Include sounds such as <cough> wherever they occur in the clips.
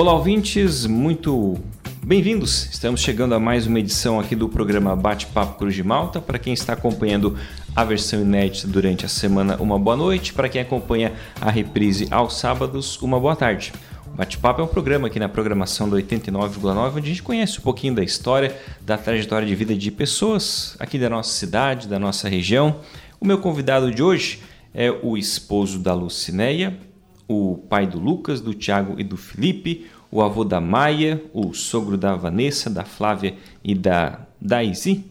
Olá, ouvintes, muito bem-vindos. Estamos chegando a mais uma edição aqui do programa Bate-Papo Cruz de Malta. Para quem está acompanhando a versão inédita durante a semana, uma boa noite. Para quem acompanha a reprise aos sábados, uma boa tarde. O Bate-Papo é um programa aqui na programação do 89,9, onde a gente conhece um pouquinho da história, da trajetória de vida de pessoas aqui da nossa cidade, da nossa região. O meu convidado de hoje é o esposo da Lucinéia, o pai do Lucas, do Tiago e do Felipe, o avô da Maia, o sogro da Vanessa, da Flávia e da Daisy,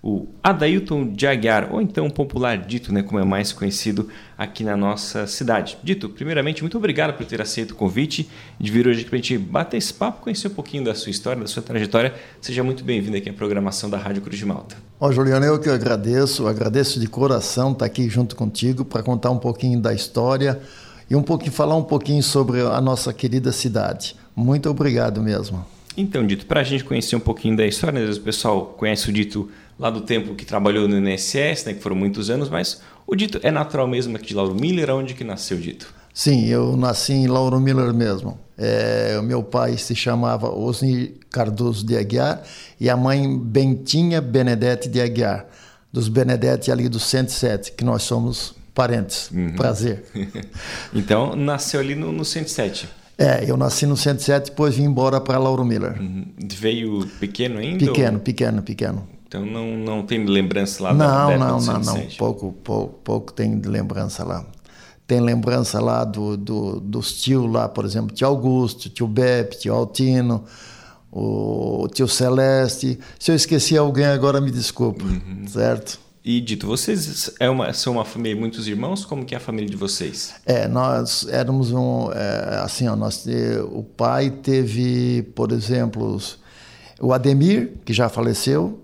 o Adailton de Aguiar, ou então popular dito, né, como é mais conhecido aqui na nossa cidade. Dito, primeiramente, muito obrigado por ter aceito o convite de vir hoje aqui para a gente bater esse papo, conhecer um pouquinho da sua história, da sua trajetória. Seja muito bem-vindo aqui à programação da Rádio Cruz de Malta. Ó, Juliano, eu que agradeço, agradeço de coração estar aqui junto contigo para contar um pouquinho da história e um pouquinho falar um pouquinho sobre a nossa querida cidade. Muito obrigado mesmo. Então, Dito, para a gente conhecer um pouquinho da história, vezes o pessoal conhece o Dito lá do tempo que trabalhou no INSS, né, que foram muitos anos, mas o Dito é natural mesmo aqui de Lauro Miller, onde que nasceu o Dito? Sim, eu nasci em Lauro Miller mesmo. É, o meu pai se chamava Osni Cardoso de Aguiar e a mãe Bentinha Benedete de Aguiar, dos Benedetti ali do 107, que nós somos parentes. Uhum. Prazer. <laughs> então, nasceu ali no, no 107. É, eu nasci no 107, depois vim embora para Lauro Miller. Uhum. Veio pequeno ainda? Pequeno, ou... pequeno, pequeno. Então não, não tem lembrança lá não, da Não, não, não, pouco, pouco, pouco tem lembrança lá. Tem lembrança lá do, do, dos tios lá, por exemplo, tio Augusto, tio Beppe, tio Altino, o tio Celeste. Se eu esqueci alguém agora, me desculpa, uhum. certo? E dito, vocês é uma, são uma família, muitos irmãos? Como que é a família de vocês? É, nós éramos um, é, assim, ó, nós, o pai teve, por exemplo, o Ademir, que já faleceu,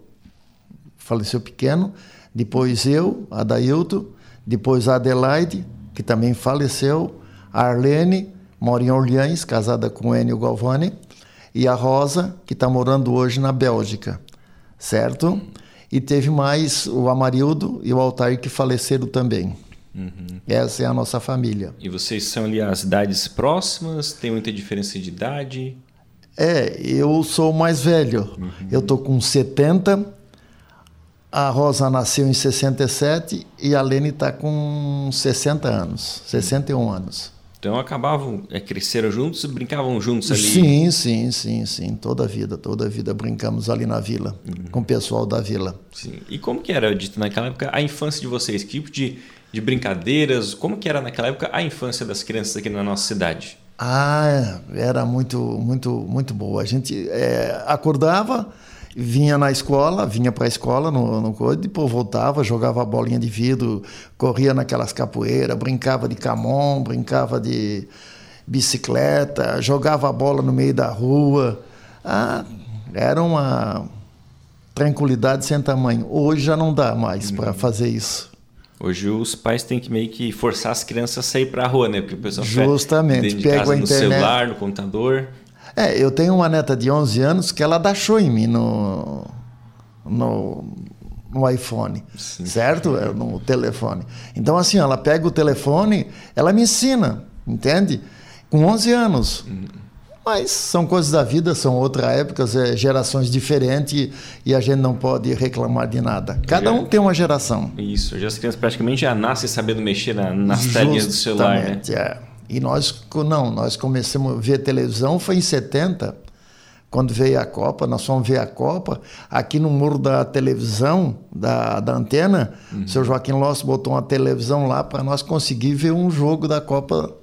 faleceu pequeno, depois eu, Adailto, depois a Adelaide, que também faleceu, a Arlene, mora em Orleans, casada com Enio Galvani, e a Rosa, que está morando hoje na Bélgica, certo? E teve mais o Amarildo e o Altair que faleceram também. Uhum. Essa é a nossa família. E vocês são ali as idades próximas? Tem muita diferença de idade? É, eu sou o mais velho. Uhum. Eu tô com 70. A Rosa nasceu em 67 e a Lene está com 60 anos, 61 anos. Então acabavam, é, cresceram juntos, brincavam juntos ali? Sim, sim, sim, sim. Toda a vida, toda a vida brincamos ali na vila, uhum. com o pessoal da vila. Sim. E como que era, dito naquela época, a infância de vocês? Que tipo de, de brincadeiras? Como que era naquela época a infância das crianças aqui na nossa cidade? Ah, era muito, muito, muito boa. A gente é, acordava vinha na escola, vinha para a escola no, no depois voltava, jogava a bolinha de vidro, corria naquelas capoeiras, brincava de camon, brincava de bicicleta, jogava a bola no meio da rua. Ah, era uma tranquilidade sem tamanho. Hoje já não dá mais para uhum. fazer isso. Hoje os pais têm que meio que forçar as crianças a sair para a rua, né? Porque o pessoal Justamente, pega a internet. no celular, no computador. É, eu tenho uma neta de 11 anos que ela show em mim no, no, no iPhone, Sim. certo? É, no telefone. Então, assim, ela pega o telefone, ela me ensina, entende? Com 11 anos. Uhum. Mas são coisas da vida, são outras épocas, é, gerações diferentes e a gente não pode reclamar de nada. Cada um tem uma geração. Isso, já as crianças praticamente já nascem sabendo mexer na, nas telinhas do celular, né? É. E nós, não, nós começamos a ver televisão, foi em 70, quando veio a Copa, nós fomos ver a Copa, aqui no muro da televisão, da, da antena, uhum. o seu Joaquim Loss botou uma televisão lá para nós conseguir ver um jogo da Copa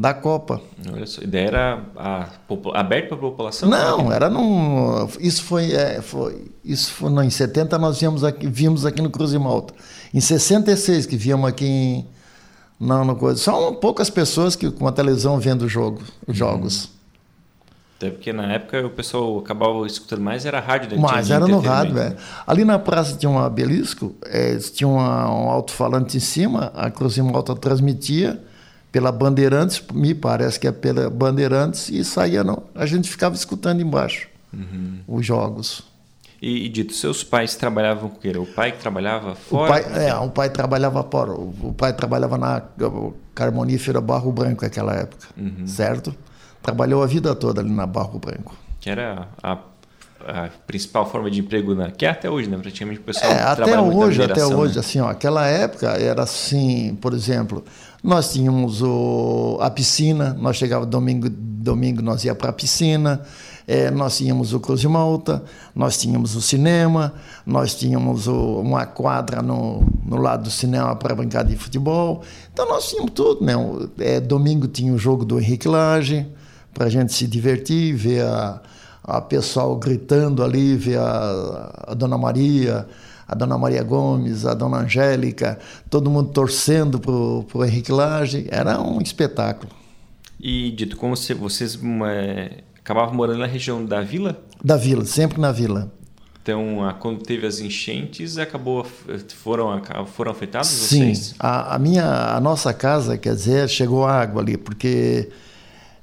da Copa. Olha só, a ideia era a, aberta para a população? Não, era num. Isso foi, é, foi. Isso foi. Não, em 70 nós vimos aqui, vimos aqui no Cruz de Malta. Em 66 que viemos aqui em não, não coisa. São poucas pessoas que com a televisão vendo jogo, os jogos. Até porque na época o pessoal acabava escutando mais, era rádio, né? Mas era no rádio, velho. Ali na praça tinha um abelisco, é, tinha uma, um alto-falante em cima, a Cruzinho Malta transmitia pela Bandeirantes, me parece que é pela Bandeirantes, e saía não. A gente ficava escutando embaixo uhum. os jogos. E, e, dito, seus pais trabalhavam com o quê? O pai que trabalhava fora? O pai, é, o pai trabalhava fora. O pai trabalhava na carbonífera Barro Branco naquela época, uhum. certo? Trabalhou a vida toda ali na Barro Branco. Que era a, a principal forma de emprego, né? que é até hoje, né? Praticamente o pessoal é, até hoje, até hoje, né? assim, ó, aquela época era assim, por exemplo, nós tínhamos o, a piscina, nós chegava domingo, domingo nós ia para a piscina, é, nós tínhamos o Cruz de Malta, nós tínhamos o cinema, nós tínhamos o, uma quadra no, no lado do cinema para brincar de futebol. Então nós tínhamos tudo, né? É, domingo tinha o jogo do Henrique Lage, para a gente se divertir, ver a, a pessoal gritando ali, ver a, a Dona Maria, a Dona Maria Gomes, a Dona Angélica, todo mundo torcendo para o Henrique Lage. Era um espetáculo. E, Dito, como você, vocês acabavam morando na região da vila? Da vila, sempre na vila. Então, quando teve as enchentes, acabou foram foram afetados Sim, vocês? a, a minha a nossa casa, quer dizer, chegou água ali, porque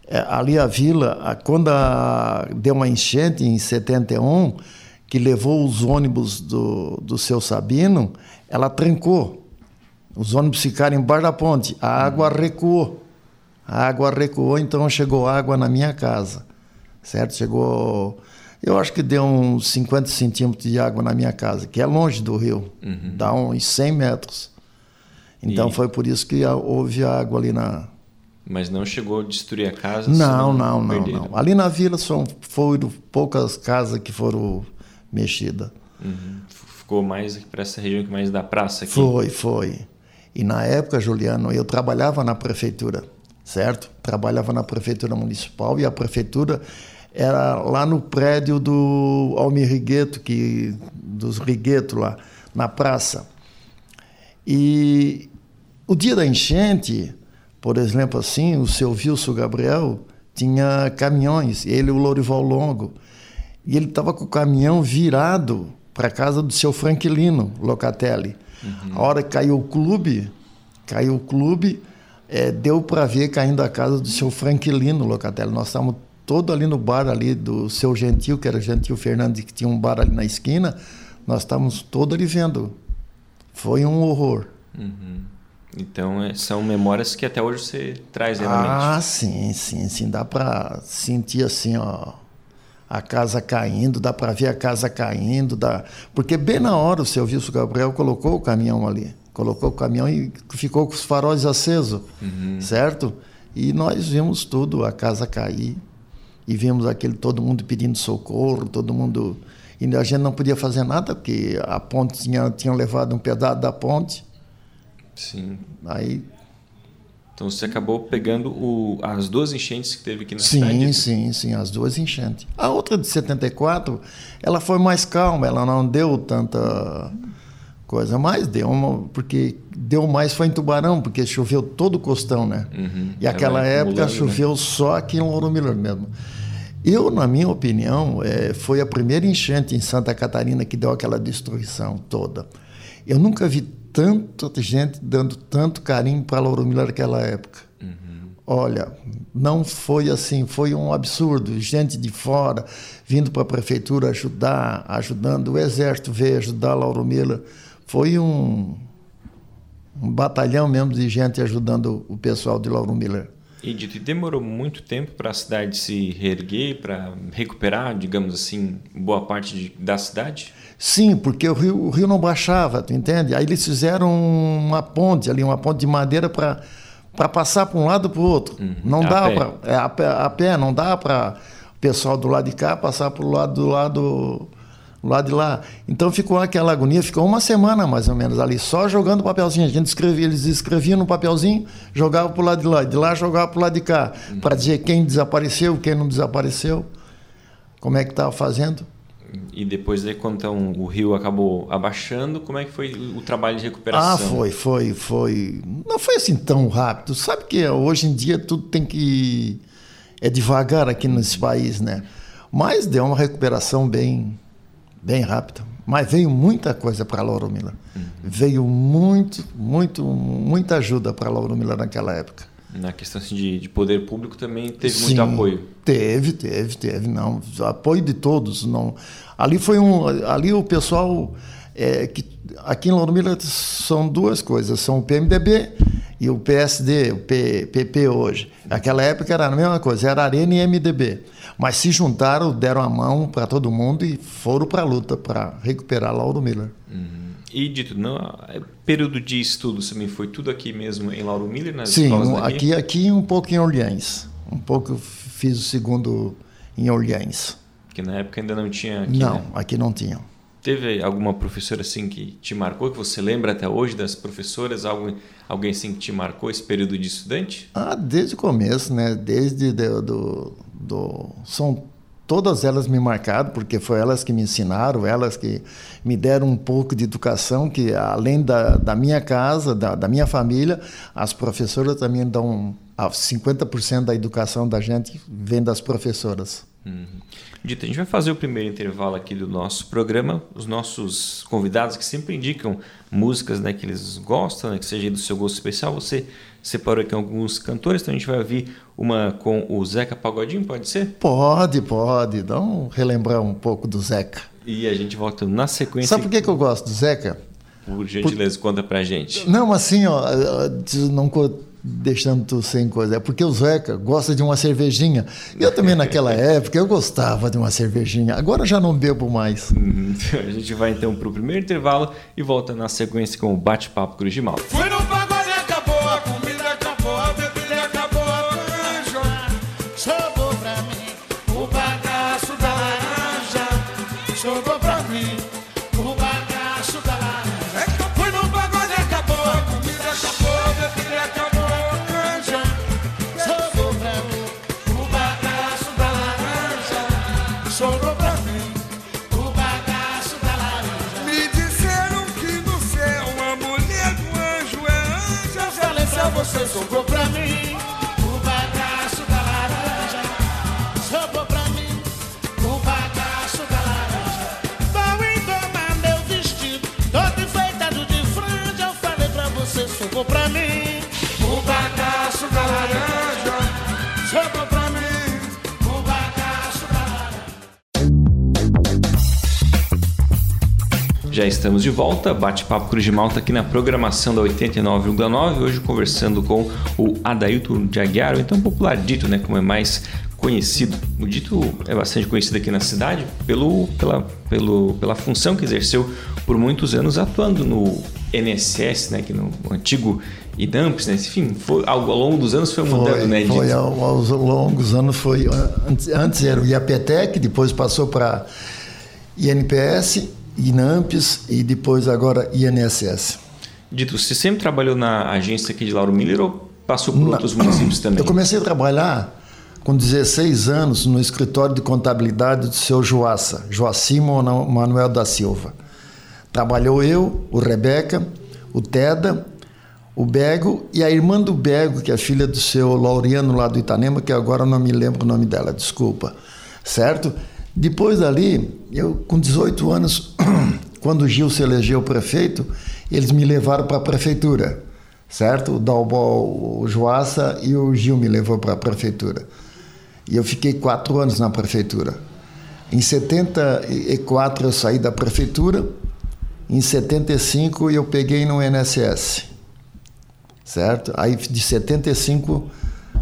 é, ali a vila, a, quando a, deu uma enchente em 71, que levou os ônibus do, do seu Sabino, ela trancou. Os ônibus ficaram embaixo da ponte. A água recuou. A água recuou, então chegou água na minha casa. Certo? Chegou. Eu acho que deu uns 50 centímetros de água na minha casa, que é longe do rio. Uhum. Dá uns 100 metros. Então e... foi por isso que houve água ali na, mas não chegou a destruir a casa? Não, não, não, não, Ali na vila são, foram poucas casas que foram mexidas. Uhum. Ficou mais para essa região que mais da praça aqui? Foi, foi. E na época, Juliano, eu trabalhava na prefeitura, certo? Trabalhava na prefeitura municipal e a prefeitura era lá no prédio do Almir Rigueto, que, dos Rigueto lá, na praça. E o dia da enchente, por exemplo, assim, o seu Wilson Gabriel tinha caminhões, ele e o Lorival Longo. E ele estava com o caminhão virado para a casa do seu Franklino Locatelli. Uhum. A hora que caiu o clube, caiu o clube, é, deu para ver caindo a casa do seu Franklino Locatelli. Nós estávamos todo ali no bar ali do seu Gentil, que era Gentil Fernandes, que tinha um bar ali na esquina. Nós estávamos todo ali vendo. Foi um horror. Uhum. Então, é, são memórias que até hoje você traz na mente. Ah, sim, sim, sim. Dá para sentir assim, ó, a casa caindo, dá para ver a casa caindo. Dá... Porque bem na hora o seu Wilson Gabriel colocou o caminhão ali. Colocou o caminhão e ficou com os faróis acesos, uhum. certo? E nós vimos tudo, a casa cair. E vimos aquele todo mundo pedindo socorro, todo mundo... E a gente não podia fazer nada, porque a ponte tinha, tinha levado um pedaço da ponte Sim. Aí. Então você acabou pegando o, as duas enchentes que teve aqui na sim, cidade? Sim, sim, sim, as duas enchentes. A outra de 74, ela foi mais calma, ela não deu tanta coisa, mas deu uma, porque deu mais foi em Tubarão, porque choveu todo o costão, né? Uhum. E aquela época né? choveu né? só aqui em Ouro Miller mesmo. Eu, na minha opinião, é, foi a primeira enchente em Santa Catarina que deu aquela destruição toda. Eu nunca vi tanta gente dando tanto carinho para Lauro Miller naquela época. Uhum. Olha, não foi assim, foi um absurdo. Gente de fora vindo para a prefeitura ajudar, ajudando o exército veio ajudar Lauro Miller. Foi um, um batalhão mesmo de gente ajudando o pessoal de Lauro Miller. E dito, demorou muito tempo para a cidade se reerguer, para recuperar, digamos assim, boa parte de, da cidade? Sim, porque o rio, o rio não baixava, tu entende? Aí eles fizeram uma ponte ali, uma ponte de madeira para para passar para um lado para o outro. Uhum. Não dá para é, a, pé, a pé, não dá para o pessoal do lado de cá passar para o lado do lado do lado de lá. Então ficou aquela agonia, ficou uma semana mais ou menos ali, só jogando papelzinho. A gente escrevia, eles escreviam no papelzinho, jogavam para o lado de lá, de lá jogava para o lado de cá, uhum. para dizer quem desapareceu, quem não desapareceu, como é que estava fazendo. E depois aí, quando então, o rio acabou abaixando, como é que foi o trabalho de recuperação? Ah, foi, foi, foi. Não foi assim tão rápido. Sabe que hoje em dia tudo tem que é devagar aqui nesse país, né? Mas deu uma recuperação bem, bem rápida. Mas veio muita coisa para Lauro Miller. Uhum. Veio muito, muito, muita ajuda para Lauro Miller naquela época na questão assim, de, de, poder público também teve Sim, muito apoio. Teve, teve, teve, não, apoio de todos, não. Ali foi um, ali o pessoal é, que aqui em Lauro Miller são duas coisas, são o PMDB e o PSD, o P, PP hoje. Naquela época era a mesma coisa, era Arena e MDB. Mas se juntaram, deram a mão para todo mundo e foram para a luta para recuperar Lauro Miller. Uhum. E dito, não, é, período de estudos também foi tudo aqui mesmo em Lauro Miller, nas Sim, aqui, aqui um pouco em Orleans. Um pouco fiz o segundo em Orleans. Que na época ainda não tinha aqui, Não, né? aqui não tinha. Teve alguma professora assim que te marcou, que você lembra até hoje das professoras? Algo, alguém assim que te marcou esse período de estudante? Ah, desde o começo, né? Desde do, do, do são todas elas me marcaram porque foi elas que me ensinaram, elas que me deram um pouco de educação que além da, da minha casa, da, da minha família, as professoras também dão 50% da educação da gente vem das professoras. Uhum. Dito, a gente vai fazer o primeiro intervalo aqui do nosso programa. Os nossos convidados que sempre indicam músicas né, que eles gostam, né, que seja do seu gosto especial. Você separou aqui alguns cantores, então a gente vai ouvir uma com o Zeca Pagodinho, pode ser? Pode, pode. Dá um relembrar um pouco do Zeca. E a gente volta na sequência. Sabe por que, que eu gosto do Zeca? Por gentileza, por... conta pra gente. Não, assim, ó, não deixando tu sem coisa. É porque o Zeca gosta de uma cervejinha. Eu também naquela <laughs> época eu gostava de uma cervejinha. Agora já não bebo mais. Uhum. <laughs> A gente vai então para o primeiro intervalo e volta na sequência com o bate-papo Cruz de Malta. Fui no pagode, Já estamos de volta, bate-papo Cruz de Malta aqui na programação da 89,9. Hoje conversando com o Adailton de Aguiar, ou então popular Dito, né, como é mais conhecido. O Dito é bastante conhecido aqui na cidade pelo, pela, pelo, pela função que exerceu por muitos anos atuando no NSS, né, que no antigo IDAMPS, né? Enfim, foi, ao, longo dos anos foi mudando, Foi, né, Dito? foi ao, aos longos anos foi antes, antes era o IAPTEC, depois passou para INPS, INAMPS e depois agora INSS. Dito, você sempre trabalhou na agência aqui de Lauro Miller ou passou por Não. outros municípios também? Eu comecei a trabalhar com 16 anos no escritório de contabilidade do seu Joaça, Joacim Mano- Manuel da Silva. Trabalhou eu, o Rebeca, o Teda, o Bego e a irmã do Bego, que é filha do seu Laureano lá do Itanema, que agora eu não me lembro o nome dela, desculpa. Certo? Depois dali, eu com 18 anos, <clears throat> quando o Gil se elegeu prefeito, eles me levaram para a prefeitura, certo? O Dalbol, o Joaça e o Gil me levou para a prefeitura. E eu fiquei quatro anos na prefeitura. Em 74 eu saí da prefeitura, em 75 eu peguei no INSS, certo? Aí de 75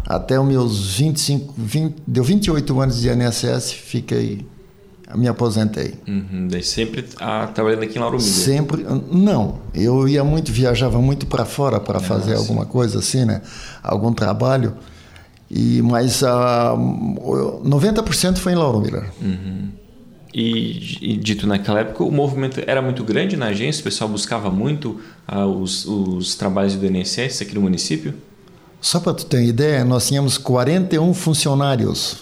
até os meus 25, 20, deu 28 anos de INSS, fiquei, me aposentei. Uhum, daí sempre ah, trabalhando aqui em Lauro Miller. Sempre, não, eu ia muito, viajava muito para fora para fazer sim. alguma coisa assim, né? Algum trabalho. E mas ah, 90% foi em Lauro Miller. E, e dito naquela época, o movimento era muito grande na agência, o pessoal buscava muito ah, os, os trabalhos do INSS aqui no município. Só para tu ter uma ideia, nós tínhamos 41 funcionários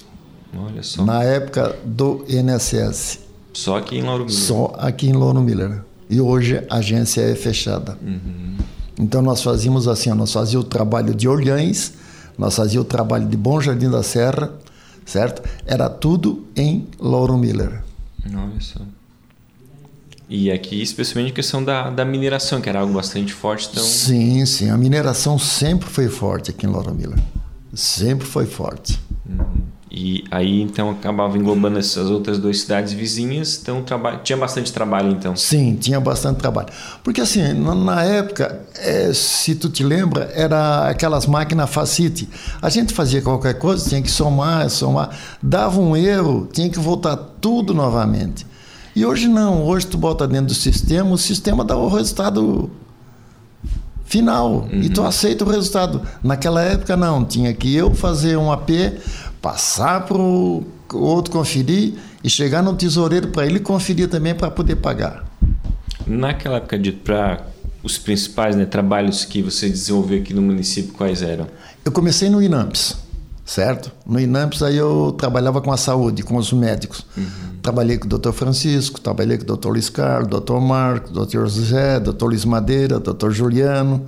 Olha só. na época do INSS, Só aqui em Lauro Miller. só aqui em Lauro Miller. E hoje a agência é fechada. Então nós fazíamos assim, nós fazíamos o trabalho de Orleans, nós fazíamos o trabalho de Bom Jardim da Serra, certo? Era tudo em Lauro Miller. Olha só. E aqui, especialmente a questão da, da mineração, que era algo bastante forte, então. Sim, sim. A mineração sempre foi forte aqui em Lauro Miller. Sempre foi forte. E aí então acabava englobando essas outras duas cidades vizinhas, então tinha bastante trabalho então. Sim, tinha bastante trabalho. Porque assim, na, na época, é, se tu te lembra, era aquelas máquinas Facite. A gente fazia qualquer coisa, tinha que somar, somar, dava um erro, tinha que voltar tudo novamente. E hoje não, hoje tu bota dentro do sistema, o sistema dá o resultado final uhum. e tu aceita o resultado. Naquela época não, tinha que eu fazer um AP, passar para o outro conferir e chegar no tesoureiro para ele conferir também para poder pagar. Naquela época, de para os principais né, trabalhos que você desenvolveu aqui no município, quais eram? Eu comecei no INAMPS, certo? No INAMPS aí eu trabalhava com a saúde, com os médicos. Uhum. Trabalhei com o Dr. Francisco, trabalhei com o Dr. Luiz Carlos, Dr. Marco, Dr. José, Dr. Luiz Madeira, Dr. Juliano.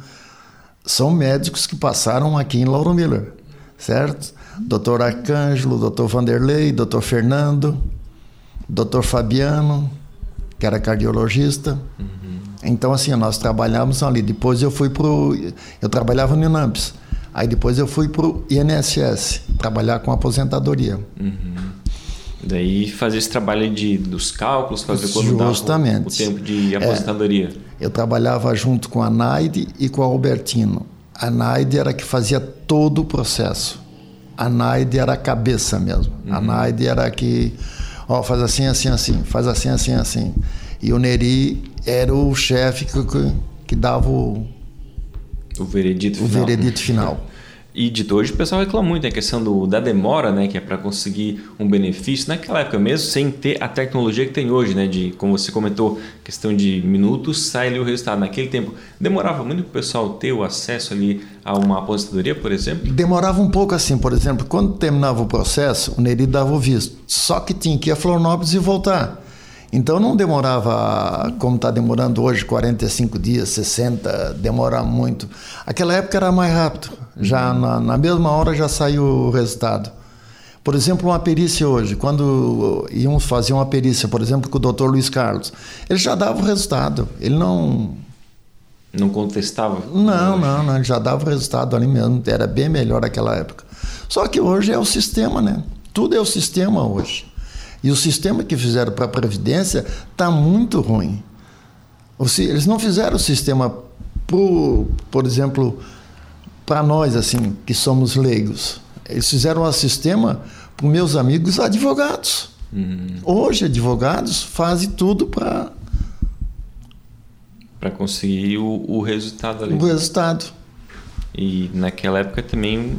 São médicos que passaram aqui em Lauro Miller, certo? Dr. Arcângelo, Dr. Vanderlei, Dr. Fernando, Dr. Fabiano, que era cardiologista. Uhum. Então, assim, nós trabalhávamos ali. Depois eu fui para Eu trabalhava no INAMPS. Aí depois eu fui para o INSS, trabalhar com aposentadoria. Uhum. Daí fazer esse trabalho de, dos cálculos, fazer quando Justamente. o, tempo de é, aposentadoria. É, eu trabalhava junto com a Naide e com a Albertino. A Naide era que fazia todo o processo a Naide era a cabeça mesmo. Uhum. A Naide era que, ó, faz assim, assim, assim, faz assim, assim, assim. E o Neri era o chefe que, que, que, dava o, o veredito o final. veredito final. E de hoje o pessoal reclama muito, né? a questão do, da demora, né? Que é para conseguir um benefício. Naquela época mesmo, sem ter a tecnologia que tem hoje, né? De, como você comentou, questão de minutos, sai ali o resultado. Naquele tempo, demorava muito para o pessoal ter o acesso ali a uma aposentadoria, por exemplo? Demorava um pouco assim, por exemplo, quando terminava o processo, o Neri dava o visto. Só que tinha que ir a Florianópolis e voltar. Então não demorava como está demorando hoje, 45 dias, 60, demora muito. Aquela época era mais rápido, já na, na mesma hora já saiu o resultado. Por exemplo, uma perícia hoje, quando íamos fazer uma perícia, por exemplo, com o doutor Luiz Carlos, ele já dava o resultado, ele não... Não contestava? Não, não, não, ele já dava o resultado ali mesmo, era bem melhor naquela época. Só que hoje é o sistema, né? Tudo é o sistema hoje. E o sistema que fizeram para a Previdência está muito ruim. Eles não fizeram o sistema, por, por exemplo, para nós, assim, que somos leigos. Eles fizeram um sistema para meus amigos advogados. Uhum. Hoje, advogados fazem tudo para. Para conseguir o, o resultado ali. O resultado. E naquela época também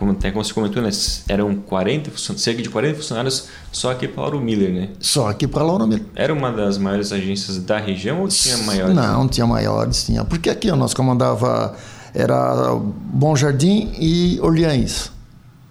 como até como você comentou, né, eram 40, cerca de 40 funcionários só aqui para Lauro Miller, né? Só aqui para Lauro Miller. Era uma das maiores agências da região ou tinha maiores? Não, tinha maiores, tinha. Porque aqui nós comandava era Bom Jardim e Orleans.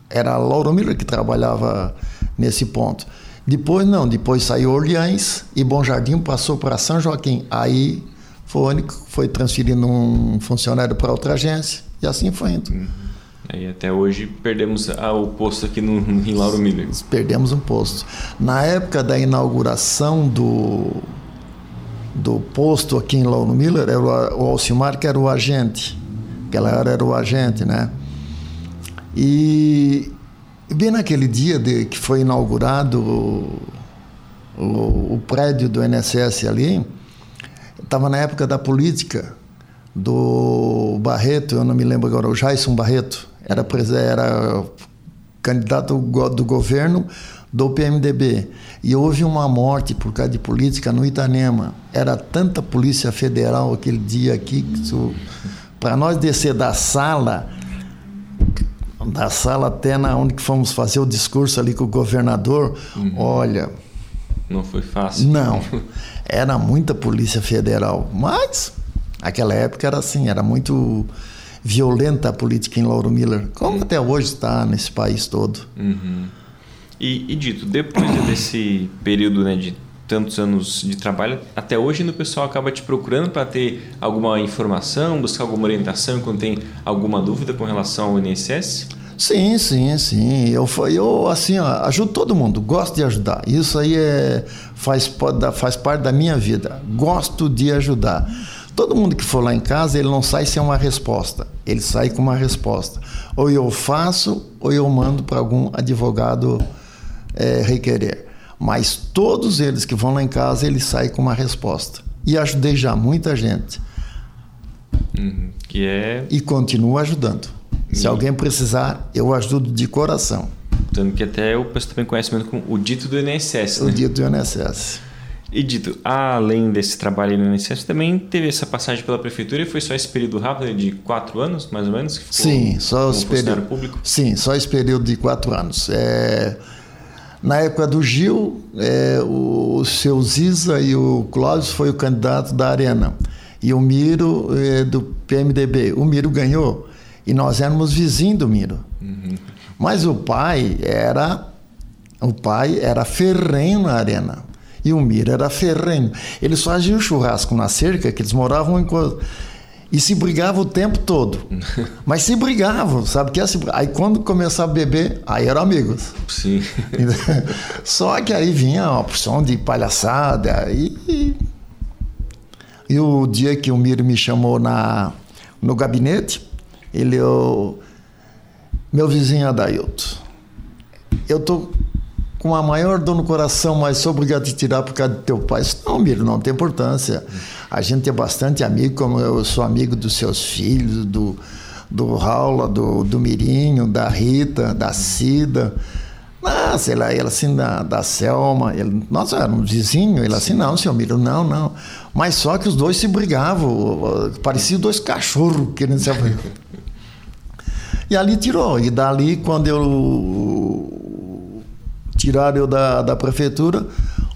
Era Lauro Miller que trabalhava nesse ponto. Depois não, depois saiu Orleans e Bom Jardim passou para São Joaquim. Aí foi, foi transferindo um funcionário para outra agência e assim foi indo. Uhum. E até hoje perdemos o posto aqui no, em Lauro Miller. Perdemos um posto. Na época da inauguração do, do posto aqui em Lauro Miller, era o, Alcimar que era o agente. Aquela era, era o agente, né? E bem naquele dia de, que foi inaugurado o, o, o prédio do NSS ali, estava na época da política do Barreto, eu não me lembro agora, o Jason Barreto era, era candidato do governo do PMDB. E houve uma morte por causa de política no Itanema. Era tanta polícia federal aquele dia aqui para nós descer da sala da sala até na onde que fomos fazer o discurso ali com o governador, uhum. olha, não foi fácil. Não. Era muita polícia federal, mas aquela época era assim, era muito violenta a política em Lauro Miller, como uhum. até hoje está nesse país todo. Uhum. E, e, dito, depois desse período né, de tantos anos de trabalho, até hoje o pessoal acaba te procurando para ter alguma informação, buscar alguma orientação quando tem alguma dúvida com relação ao INSS? Sim, sim, sim. Eu, eu assim, ó, ajudo todo mundo, gosto de ajudar. Isso aí é, faz, faz parte da minha vida. Gosto de ajudar Todo mundo que for lá em casa, ele não sai sem uma resposta. Ele sai com uma resposta. Ou eu faço, ou eu mando para algum advogado é, requerer. Mas todos eles que vão lá em casa, ele sai com uma resposta. E ajudei já muita gente. Uhum. Que é. E continuo ajudando. Se Uhum. alguém precisar, eu ajudo de coração. Tanto que até o pessoal também conhece mesmo como o dito do INSS, O né? dia do INSS. E dito, além desse trabalho no INSS, também teve essa passagem pela prefeitura e foi só esse período rápido de quatro anos, mais ou menos? Que ficou Sim, só esse período. público? Sim, só esse período de quatro anos. É, na época do Gil, é, o seu Ziza e o Clóvis foi o candidato da Arena. E o Miro é, do PMDB. O Miro ganhou e nós éramos vizinhos do Miro. Mas o pai era o pai era ferrenho na arena. E o Miro era ferrenho. Eles faziam churrasco na cerca, que eles moravam em. E se brigavam o tempo todo. <laughs> Mas se brigavam, sabe? Que é Aí quando começava a beber, aí eram amigos. Sim. <laughs> Só que aí vinha uma porção de palhaçada. E, e o dia que o Miro me chamou na, no gabinete, ele, eu, meu vizinho Adailton, eu tô com a maior dor no coração, mas sou obrigado a te tirar por causa do teu pai. Isso não, Miro, não tem importância. A gente é bastante amigo, como eu sou amigo dos seus filhos, do, do Raula, do, do Mirinho, da Rita, da Cida. Ah, sei lá, ele assim, da, da Selma. Ele, nós éramos vizinhos. Ele assim, não, seu Miro, não, não. Mas só que os dois se brigavam. Pareciam dois cachorros querendo se. <laughs> E ali tirou. E dali, quando eu tiraram eu da, da prefeitura,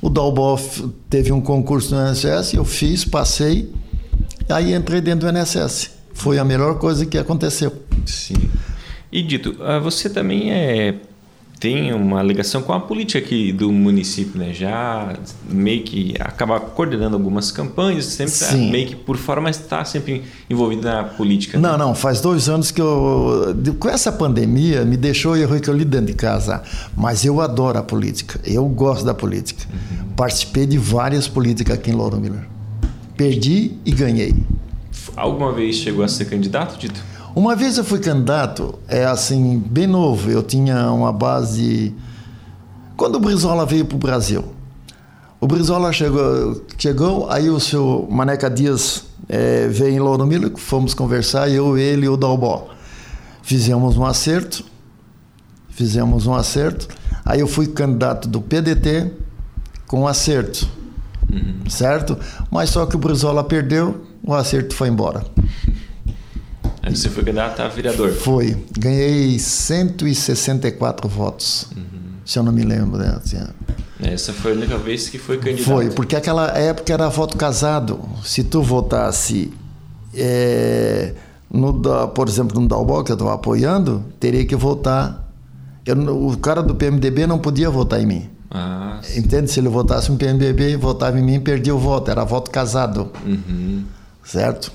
o Dalbó f- teve um concurso no INSS, eu fiz, passei, aí entrei dentro do INSS. Foi a melhor coisa que aconteceu. Sim. E dito, ah, você também é tem uma ligação com a política aqui do município, né? Já meio que acaba coordenando algumas campanhas, sempre tá meio que por fora, mas está sempre envolvido na política. né? Não, não, faz dois anos que eu. Com essa pandemia, me deixou eu recolhi dentro de casa. Mas eu adoro a política. Eu gosto da política. Participei de várias políticas aqui em Louro Miller. Perdi e ganhei. Alguma vez chegou a ser candidato, Dito? Uma vez eu fui candidato, é assim, bem novo, eu tinha uma base. Quando o Brizola veio para o Brasil, o Brizola chegou, chegou aí o seu Maneca Dias eh, veio em Louro Miller, fomos conversar, eu, ele e o Dalbó. Fizemos um acerto, fizemos um acerto, aí eu fui candidato do PDT com acerto, certo? Mas só que o Brizola perdeu, o acerto foi embora. Aí você foi candidato a vereador. Foi. Ganhei 164 votos. Se eu não me lembro. Né? Essa foi a única vez que foi candidato. Foi, porque aquela época era voto casado. Se tu votasse, é, no, por exemplo, no Dalbó, que eu estava apoiando, teria que votar. Eu o cara do PMDB não podia votar em mim. Ah. Entende? Se ele votasse no PMDB, votava em mim, perdia o voto. Era voto casado. Uhum. certo?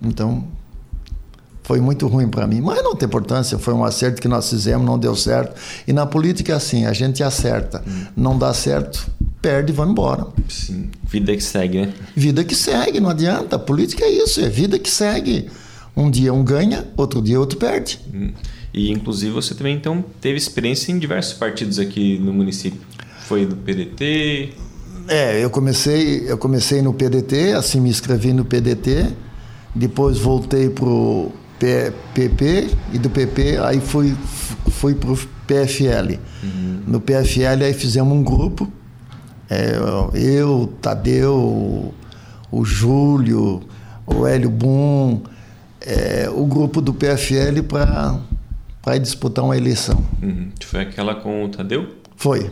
Então, foi muito ruim para mim. Mas não tem importância, foi um acerto que nós fizemos, não deu certo. E na política é assim, a gente acerta. Não dá certo, perde e vai embora. Sim. Vida que segue, né? Vida que segue, não adianta. A política é isso, é vida que segue. Um dia um ganha, outro dia outro perde. Hum. E inclusive você também então teve experiência em diversos partidos aqui no município. Foi do PDT, É, eu comecei, eu comecei no PDT, assim me inscrevi no PDT, depois voltei pro PP e do PP aí fui fui pro PFL. No PFL aí fizemos um grupo, é, eu, Tadeu, o Júlio, o Hélio Boom, é, o grupo do PFL para para disputar uma eleição. Uhum. Foi aquela com o Tadeu. Foi.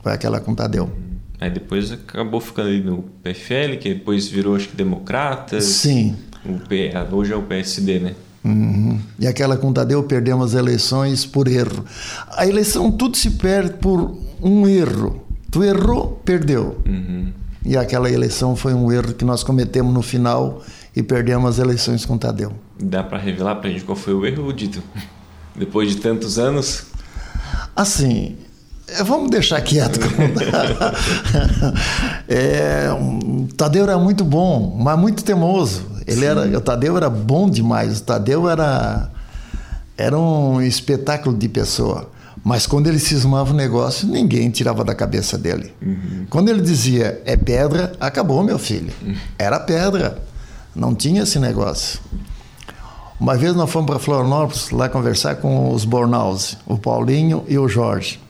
Foi aquela com o Tadeu. Aí depois acabou ficando ali no PFL, que depois virou acho que Democratas. Sim. O P, hoje é o PSD, né? Uhum. E aquela com Tadeu perdemos as eleições por erro. A eleição tudo se perde por um erro. Tu errou, perdeu. Uhum. E aquela eleição foi um erro que nós cometemos no final e perdemos as eleições com Tadeu. Dá pra revelar pra gente qual foi o erro, Dito? <laughs> Depois de tantos anos? Assim, É, vamos deixar quieto. <laughs> é, o Tadeu era muito bom, mas muito teimoso. Ele era, o Tadeu era bom demais. O Tadeu era, era um espetáculo de pessoa. Mas quando ele cismava o negócio, ninguém tirava da cabeça dele. Uhum. Quando ele dizia é pedra, acabou, meu filho. Uhum. Era pedra. Não tinha esse negócio. Uma vez nós fomos para Florianópolis lá conversar com os Bornaus, o Paulinho e o Jorge.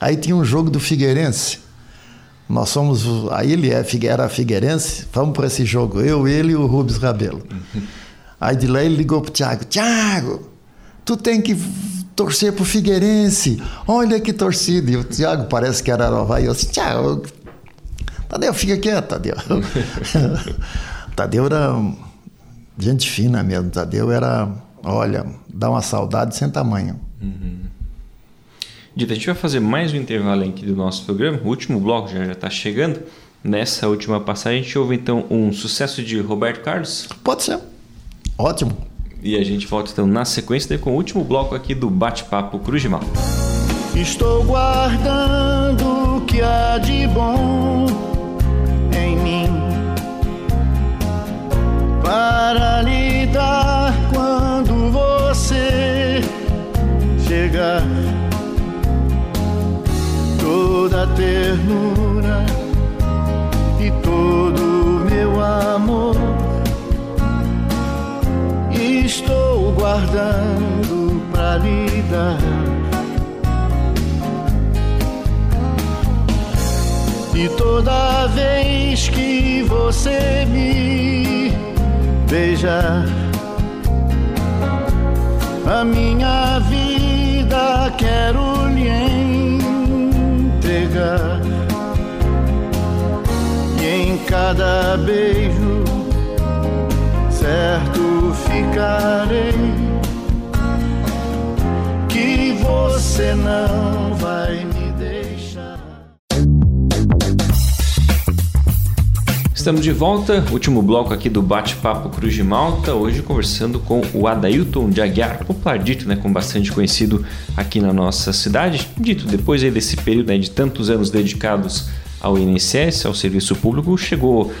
Aí tinha um jogo do Figueirense. Nós somos. Aí ele é, era Figueirense, vamos para esse jogo. Eu, ele e o Rubens Rabelo. <laughs> Aí de lá ele ligou para o Thiago: Thiago, tu tem que torcer para o Figueirense. Olha que torcida. E o Thiago parece que era Havaí. Eu disse: Thiago, Tadeu, fica quieto, Tadeu. <laughs> <laughs> Tadeu era gente fina mesmo. Tadeu era, olha, dá uma saudade sem tamanho. Uhum. Dita, a gente vai fazer mais um intervalo aqui do nosso programa. O último bloco já está chegando. Nessa última passagem, a gente ouve então um sucesso de Roberto Carlos? Pode ser. Ótimo. E a gente volta então na sequência com o último bloco aqui do Bate-Papo Cruz de Mal. Estou guardando o que há de bom em mim para lhe dar quando você chegar a ternura e todo meu amor. Estou guardando pra lhe dar. E toda vez que você me beijar, a minha vida quero lhe E em cada beijo, Estamos de volta, último bloco aqui do Bate-Papo Cruz de Malta, hoje conversando com o Adailton de Aguiar, popular dito, né, com bastante conhecido aqui na nossa cidade. Dito, depois aí desse período né, de tantos anos dedicados ao INSS, ao serviço público, chegou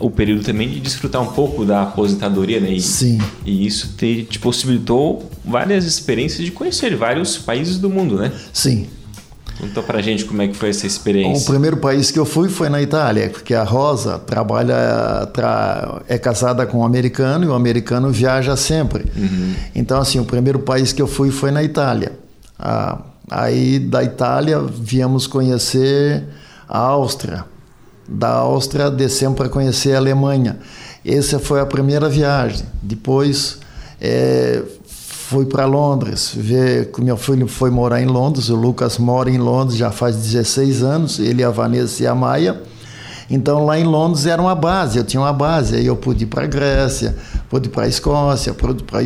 o período também de desfrutar um pouco da aposentadoria, né? E, Sim. E isso te, te possibilitou várias experiências de conhecer vários países do mundo, né? Sim. Conta pra gente como é que foi essa experiência. O primeiro país que eu fui foi na Itália, porque a Rosa trabalha, tra, é casada com um americano e o americano viaja sempre. Uhum. Então, assim, o primeiro país que eu fui foi na Itália. Ah, aí da Itália viemos conhecer a Áustria. Da Áustria descemos para conhecer a Alemanha. Essa foi a primeira viagem. Depois é, fui para Londres, ver que meu filho foi morar em Londres, o Lucas mora em Londres já faz 16 anos, ele, a Vanessa e a Maia. Então lá em Londres era uma base, eu tinha uma base, aí eu pude ir para a Grécia, pude ir para a Escócia, pude ir para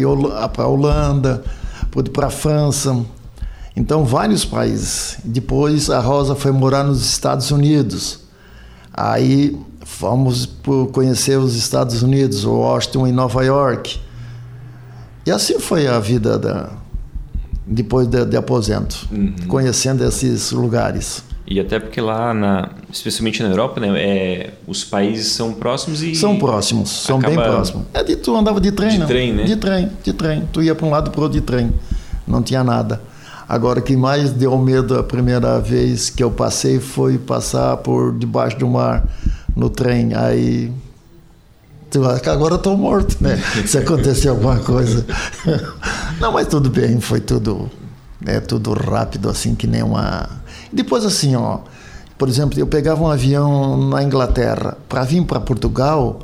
a Holanda, pude ir para a França. Então vários países. Depois a Rosa foi morar nos Estados Unidos. Aí fomos conhecer os Estados Unidos, Washington e Nova York. E assim foi a vida da, depois de, de aposento, uhum. conhecendo esses lugares. E até porque lá, na, especialmente na Europa, né, é, os países são próximos e. São próximos, são bem próximos. É de, tu andava de trem, De não? trem, né? De trem, de trem. Tu ia para um lado para o outro de trem. Não tinha nada. Agora, o que mais deu medo a primeira vez que eu passei foi passar por debaixo do mar no trem. Aí agora estou morto, né? <laughs> Se acontecer alguma coisa. Não, mas tudo bem, foi tudo, né, tudo rápido, assim, que nem uma. Depois, assim, ó, por exemplo, eu pegava um avião na Inglaterra para vir para Portugal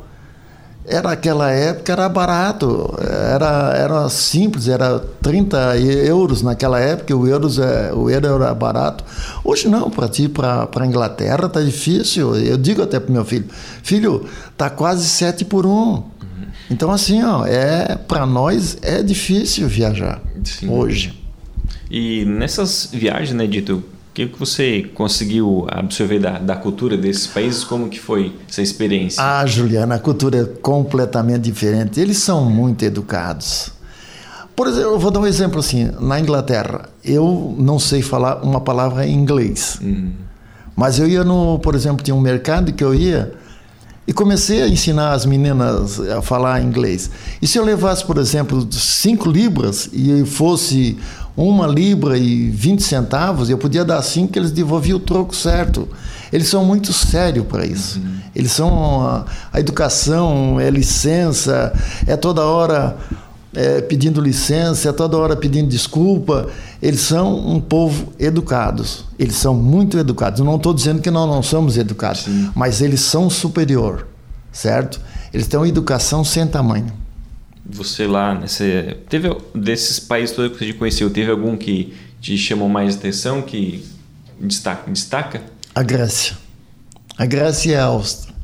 era aquela época era barato, era, era simples, era 30 euros naquela época, o, euros é, o euro era barato. Hoje não, para ti, para a Inglaterra tá difícil. Eu digo até para meu filho, filho, tá quase 7 por 1. Uhum. Então assim, ó, é para nós é difícil viajar Sim. hoje. E nessas viagens, né, Dito, que, que você conseguiu absorver da, da cultura desses países? Como que foi essa experiência? Ah, Juliana, a cultura é completamente diferente. Eles são muito educados. Por exemplo, eu vou dar um exemplo assim. Na Inglaterra, eu não sei falar uma palavra em inglês. Mas eu ia no, por exemplo, tinha um mercado que eu ia e comecei a ensinar as meninas a falar inglês. E se eu levasse, por exemplo, 5 libras e fosse uma libra e 20 centavos, eu podia dar 5 que eles devolviam o troco certo. Eles são muito sérios para isso. Eles são a, a educação, é licença, é toda hora é, pedindo licença, é toda hora pedindo desculpa. Eles são um povo educados. Eles são muito educados. Eu não estou dizendo que nós não somos educados, mas eles são superior, certo? Eles têm uma educação sem tamanho. Você lá, nesse, teve desses países todos que você conheceu, teve algum que te chamou mais atenção, que destaca? destaca? A Grécia. A Grécia e a Áustria.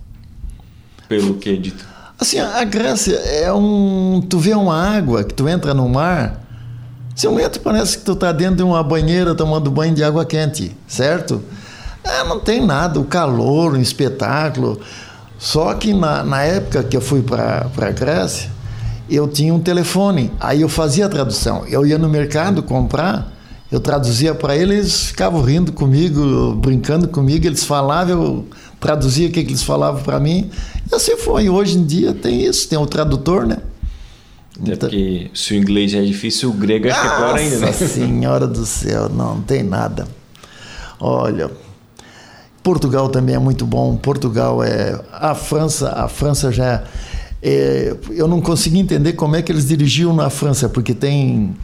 Pelo que dito? Assim, a Grécia é um. Tu vê uma água que tu entra no mar, se um entra parece que tu tá dentro de uma banheira tomando banho de água quente, certo? É, não tem nada, o calor, um espetáculo. Só que na, na época que eu fui para a Grécia, eu tinha um telefone, aí eu fazia a tradução. Eu ia no mercado comprar, eu traduzia para eles, eles ficavam rindo comigo, brincando comigo, eles falavam, eu traduzia o que, que eles falavam para mim. E assim foi. Hoje em dia tem isso, tem o tradutor, né? Até porque se o inglês é difícil, o grego é pior ainda, né? Nossa <laughs> Senhora do céu, não, não tem nada. Olha, Portugal também é muito bom. Portugal é a França, a França já é, eu não consegui entender como é que eles dirigiam na França, porque tem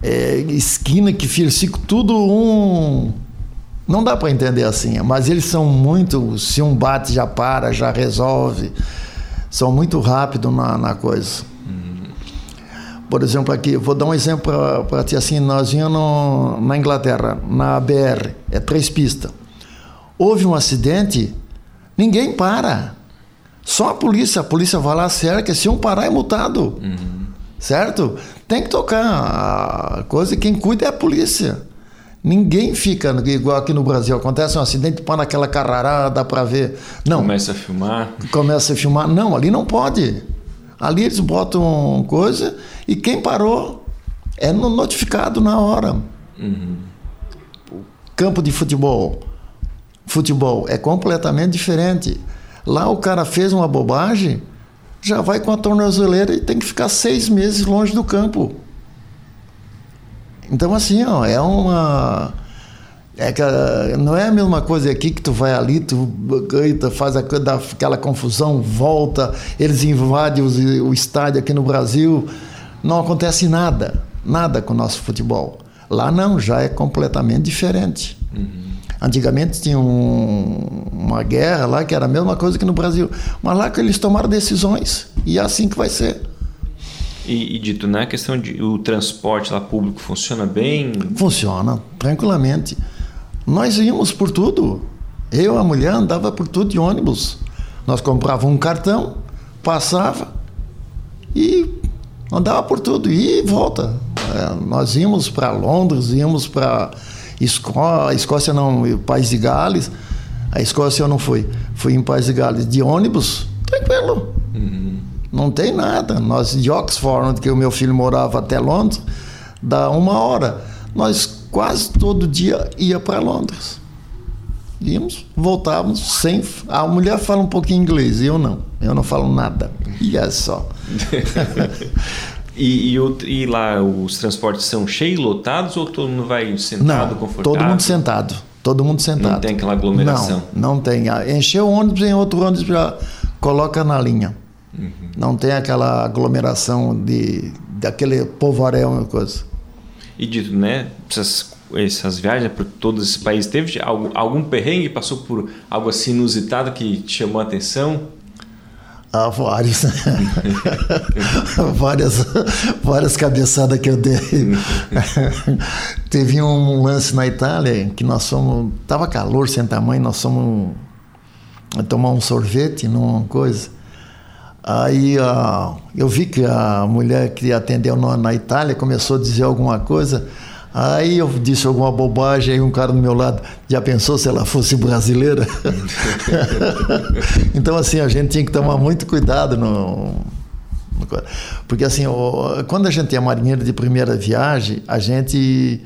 é, esquina que fica tudo um não dá para entender assim, mas eles são muito. Se um bate, já para, já resolve. São muito rápidos na, na coisa. Por exemplo, aqui, vou dar um exemplo para ti assim: nós íamos na Inglaterra, na BR, é três pistas. Houve um acidente, ninguém para. Só a polícia. A polícia vai lá, cerca. Se um parar, é multado. Certo? Tem que tocar a coisa quem cuida é a polícia. Ninguém fica igual aqui no Brasil. Acontece um acidente, põe naquela carrará, dá para ver. Não. Começa a filmar. Começa a filmar. Não, ali não pode. Ali eles botam coisa e quem parou é notificado na hora. Campo de futebol. Futebol é completamente diferente. Lá o cara fez uma bobagem, já vai com a tornozeleira e tem que ficar seis meses longe do campo. Então, assim, ó, é uma. É que, não é a mesma coisa aqui que tu vai ali, tu grita, faz aquela confusão, volta, eles invadem os, o estádio aqui no Brasil. Não acontece nada, nada com o nosso futebol. Lá não, já é completamente diferente. Antigamente tinha um- uma guerra lá que era a mesma coisa que no Brasil. Mas lá que eles tomaram decisões e é assim que vai ser. E, e dito, né? A questão de o transporte lá público funciona bem. Funciona, tranquilamente. Nós íamos por tudo. Eu, a mulher, andava por tudo de ônibus. Nós comprávamos um cartão, passava e andava por tudo. E volta. É, nós íamos para Londres, íamos para Escó Escócia, não, País de Gales. A Escócia eu não fui. Fui em País de Gales de ônibus, tranquilo. Não tem nada. Nós de Oxford, onde que o meu filho morava até Londres, dá uma hora. Nós quase todo dia ia para Londres. Íamos, voltávamos sem. A mulher fala um pouquinho inglês, eu não. Eu não falo nada. E é só. <laughs> E, e, o- e lá os transportes são cheios, lotados ou todo mundo vai sentado, Não, confortável? todo mundo sentado. Todo mundo sentado. tem aquela aglomeração. Não, não tem. Ah, Encheu o ônibus, em outro ônibus já coloca na linha. Uhum. Não tem aquela aglomeração de daquele povoarão e coisa. E dito, né? Essas, essas viagens por todos esses países, teve algum, algum perrengue? Passou por algo assim inusitado que te chamou a atenção? Ah, vários. <laughs> várias, várias cabeçadas que eu dei. <laughs> Teve um lance na Itália que nós fomos. Tava calor sem tamanho, nós fomos tomar um sorvete numa coisa. Aí ah, eu vi que a mulher que atendeu na, na Itália começou a dizer alguma coisa. Aí eu disse alguma bobagem, aí um cara do meu lado já pensou se ela fosse brasileira? <laughs> então assim, a gente tinha que tomar muito cuidado no, Porque assim, o- quando a gente é marinheiro de primeira viagem, a gente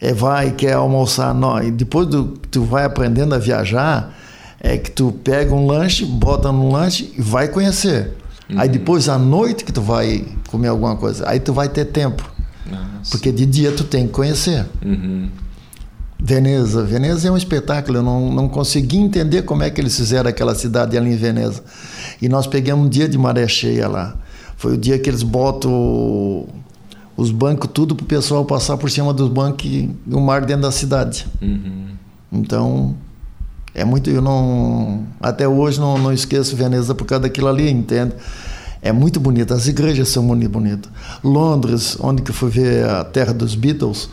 é, vai quer almoçar, não, e depois do, tu vai aprendendo a viajar, é que tu pega um lanche, bota no lanche e vai conhecer. Aí depois à noite que tu vai comer alguma coisa, aí tu vai ter tempo. Nossa. Porque de dia tu tem que conhecer. Uhum. Veneza. Veneza é um espetáculo. Eu não, não consegui entender como é que eles fizeram aquela cidade ali em Veneza. E nós pegamos um dia de maré cheia lá. Foi o dia que eles botam os bancos tudo para o pessoal passar por cima dos bancos e o mar dentro da cidade. Uhum. Então, é muito. Eu não. Até hoje não, não esqueço Veneza por causa daquilo ali, entende? É muito bonito, as igrejas são muito bonitas. Londres, onde que eu fui ver a terra dos Beatles,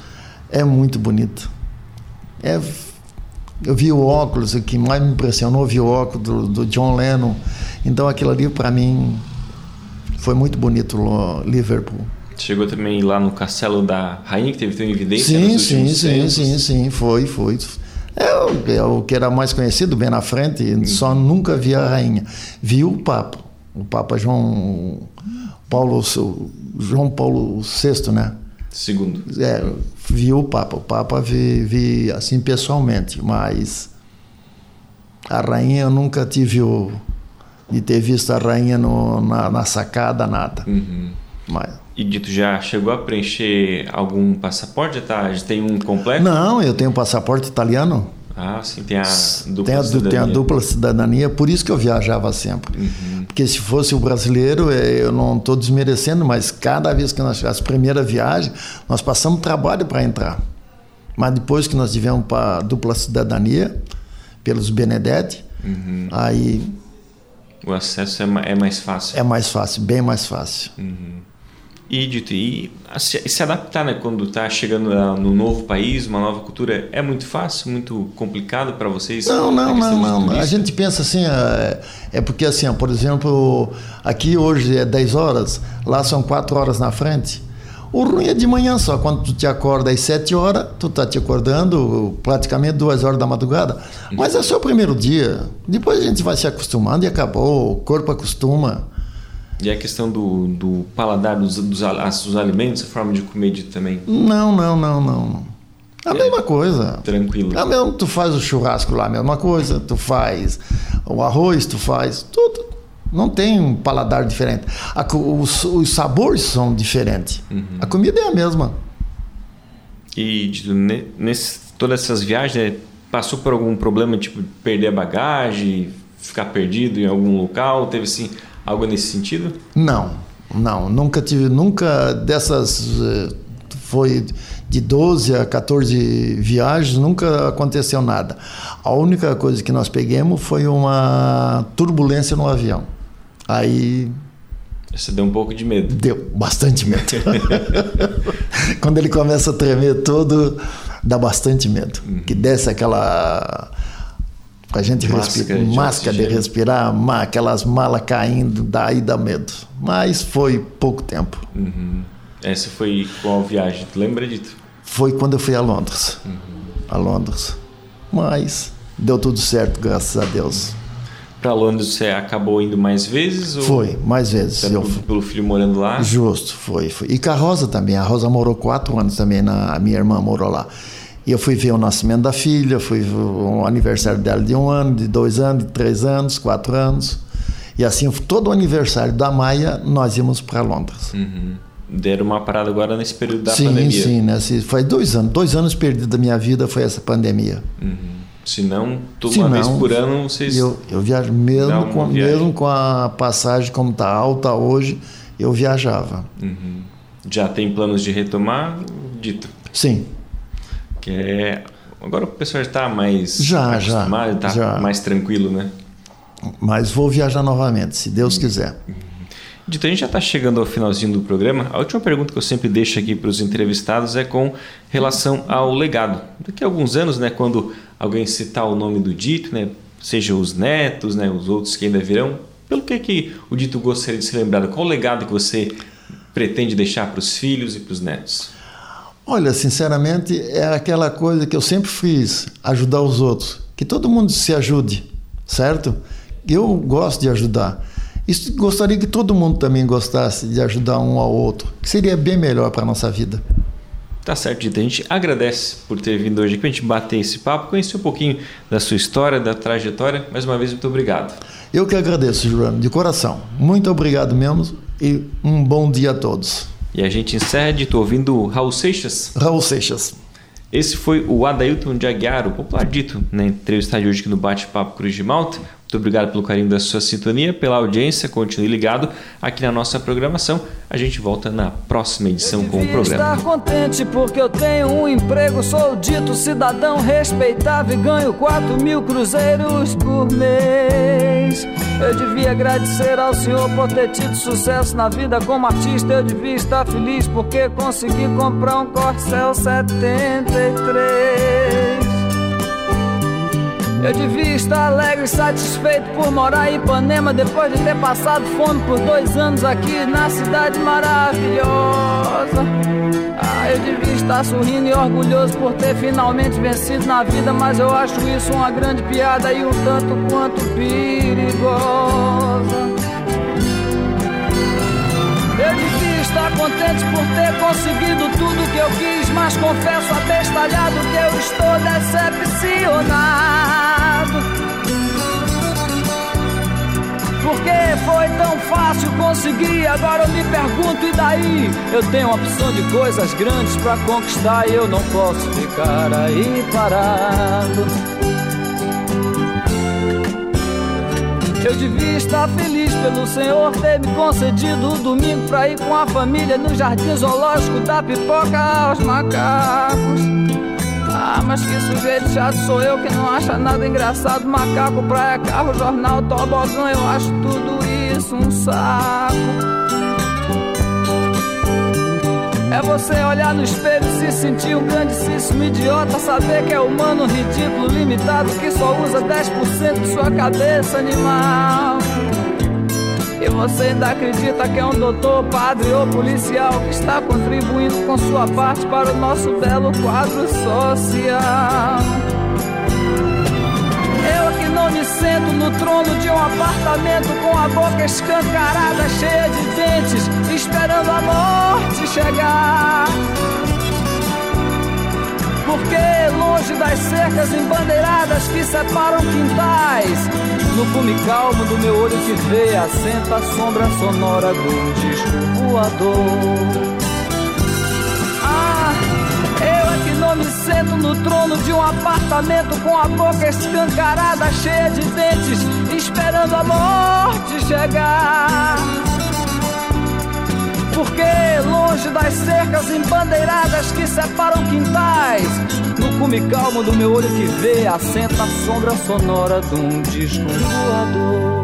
é muito bonito. É, eu vi o óculos, o que mais me impressionou, vi o óculos do, do John Lennon. Então aquilo ali para mim foi muito bonito, Liverpool. Chegou também lá no castelo da rainha, que teve tão evidência Sim, nos sim, sim, tempos. sim, sim, foi, foi. É o, é o que era mais conhecido, bem na frente, só nunca vi a rainha. Vi o Papa, o Papa João Paulo, João Paulo VI, né? Segundo. É, vi o Papa, o Papa vi, vi assim pessoalmente, mas a rainha eu nunca tive o, de ter visto a rainha no, na, na sacada, nada. Uhum. Mas, E Dito, já chegou a preencher algum passaporte? Tá, já tem um completo? não, eu tenho passaporte italiano. Ah, sim, tem a dupla tem, a, du- tem a cidadania. dupla cidadania, por isso que eu viajava sempre. Uhum. Porque se fosse o brasileiro, eh, eu não estou desmerecendo, mas cada vez que nós as primeiras viagens, nós passamos trabalho para entrar. Mas depois que nós tivemos a dupla cidadania, pelos Benedetti, Uhum. aí O acesso é, é mais fácil. é mais fácil, bem mais fácil. E, Dito, e a se, se adaptar, né? Quando tá chegando lá no novo país, uma nova cultura, é muito fácil, muito complicado para vocês? Não, não, não, não. A gente pensa assim, é, é porque assim, por exemplo, aqui hoje é 10 horas, lá são 4 horas na frente. O ruim é de manhã só, quando tu te acorda às 7 horas, tu tá te acordando praticamente 2 horas da madrugada. Mas é só o primeiro dia. Depois a gente vai se acostumando e acabou, o corpo acostuma. E a questão do, do paladar, dos, dos, dos alimentos, a forma de comer, Dito, também, Não, não, não, não. A mesma coisa. tranquilo. É mesmo, tu faz o churrasco lá, a mesma coisa, tu faz o arroz, tu faz tudo. Não tem um paladar diferente. A os, os sabores são diferentes. A comida é a mesma. E ne- nesse, todas essas viagens, né, passou por algum problema, tipo, perder a bagagem, ficar perdido em algum local? Teve, assim, algo nesse sentido? Não, não, nunca tive, nunca dessas eh, foi de 12 a 14 viagens, nunca aconteceu nada. A única coisa que nós pegamos foi uma turbulência no avião. Aí Você deu um pouco de medo. Deu bastante medo. <laughs> Quando ele começa a tremer todo, dá bastante medo. Que desce aquela. A gente Máscara respira, máscara de respirar, aquelas malas caindo, daí dá medo. Mas foi pouco tempo. Uhum. Essa foi qual viagem? Tu lembra, Dito? Foi quando eu fui a Londres. A Londres. Mas deu tudo certo, graças a Deus. Para Londres você acabou indo mais vezes? Ou Foi, mais vezes. até Eu pelo, pelo filho morando lá? Justo, foi, foi. E com a Rosa também. A Rosa morou quatro anos também, na, a minha irmã morou lá. E eu fui ver o nascimento da filha, fui ver o aniversário dela de um ano, de dois anos, de três anos, quatro anos. E assim, todo o aniversário da Maia, nós íamos para Londres. Uhum. Deram uma parada agora nesse período da sim, pandemia. sim, né? Se- Foi dois anos. Dois anos perdidos da minha vida foi essa pandemia. Uhum. Se não, Se uma não, vez por ano vocês. Eu, eu viajo, mesmo com, viagem. mesmo com a passagem como está alta hoje, eu viajava. Uhum. Já tem planos de retomar? Dito. Sim, Que é. Agora o pessoal já está mais Já, já, acostumado, está já. mais tranquilo, né? mas vou viajar novamente, se Deus quiser. Dito, a gente já está chegando ao finalzinho do programa. A última pergunta que eu sempre deixo aqui para os entrevistados é com relação ao legado. Daqui a alguns anos, né, quando alguém citar o nome do Dito, né, seja os netos, né, os outros que ainda virão, pelo que, que o Dito gostaria de ser lembrado? Qual o legado que você pretende deixar para os filhos e para os netos? Olha, sinceramente, é aquela coisa que eu sempre fiz, ajudar os outros. Que todo mundo se ajude, certo? Eu gosto de ajudar. E gostaria que todo mundo também gostasse de ajudar um ao outro, que seria bem melhor para a nossa vida. Tá certo, Dita. A gente agradece por ter vindo hoje aqui para a gente bater esse papo, conhecer um pouquinho da sua história, da trajetória. Mais uma vez, muito obrigado. Eu que agradeço, João, de coração. Muito obrigado mesmo e um bom dia a todos. E a gente encerra de ouvindo Raul Seixas. Raul Seixas. Esse foi o Adailton de Aguiar, o popular dito na entrevista de hoje aqui no Bate-Papo Cruz de Malta. Muito obrigado pelo carinho da sua sintonia, pela audiência. Continue ligado aqui na nossa programação. A gente volta na próxima edição com o programa. estar contente porque eu tenho um emprego, sou dito cidadão respeitável e ganho 4 mil cruzeiros por mês. Eu devia agradecer ao Senhor por ter tido sucesso na vida como artista. Eu devia estar feliz porque consegui comprar um Corcel 73. Eu devia estar alegre e satisfeito por morar em Ipanema depois de ter passado fome por dois anos aqui na cidade maravilhosa. Ah, eu devia estar sorrindo e orgulhoso por ter finalmente vencido na vida, mas eu acho isso uma grande piada e um tanto quanto perigosa. Eu devia estar contente por ter conseguido tudo que eu quis, mas confesso abestalhado que eu estou decepcionado. Porque foi tão fácil conseguir, agora eu me pergunto, e daí? Eu tenho uma opção de coisas grandes pra conquistar e eu não posso ficar aí parado. Eu devia estar feliz pelo Senhor ter me concedido um domingo pra ir com a família no jardim zoológico da pipoca aos macacos. Ah, mas que sujeito chato sou eu que não acha nada engraçado. Macaco, praia, carro, jornal, tobogã, eu acho tudo isso um saco. É você olhar no espelho e se sentir um grandíssimo idiota. Saber que é humano, ridículo, limitado, que só usa 10% de sua cabeça animal. E você ainda acredita que é um doutor, padre ou policial que está contribuindo com sua parte para o nosso belo quadro social. Eu que não me sento no trono de um apartamento com a boca escancarada, cheia de dentes, esperando a morte chegar. Porque longe das cercas embandeiradas que separam quintais, no cume calmo do meu olho que vê, assenta a sombra sonora do disco voador. Ah, eu é que não me sento no trono de um apartamento com a boca escancarada, cheia de dentes, esperando a morte chegar. Porque longe das cercas embandeiradas que separam quintais, cume calmo do meu olho que vê, assenta a sombra sonora de um disco voador.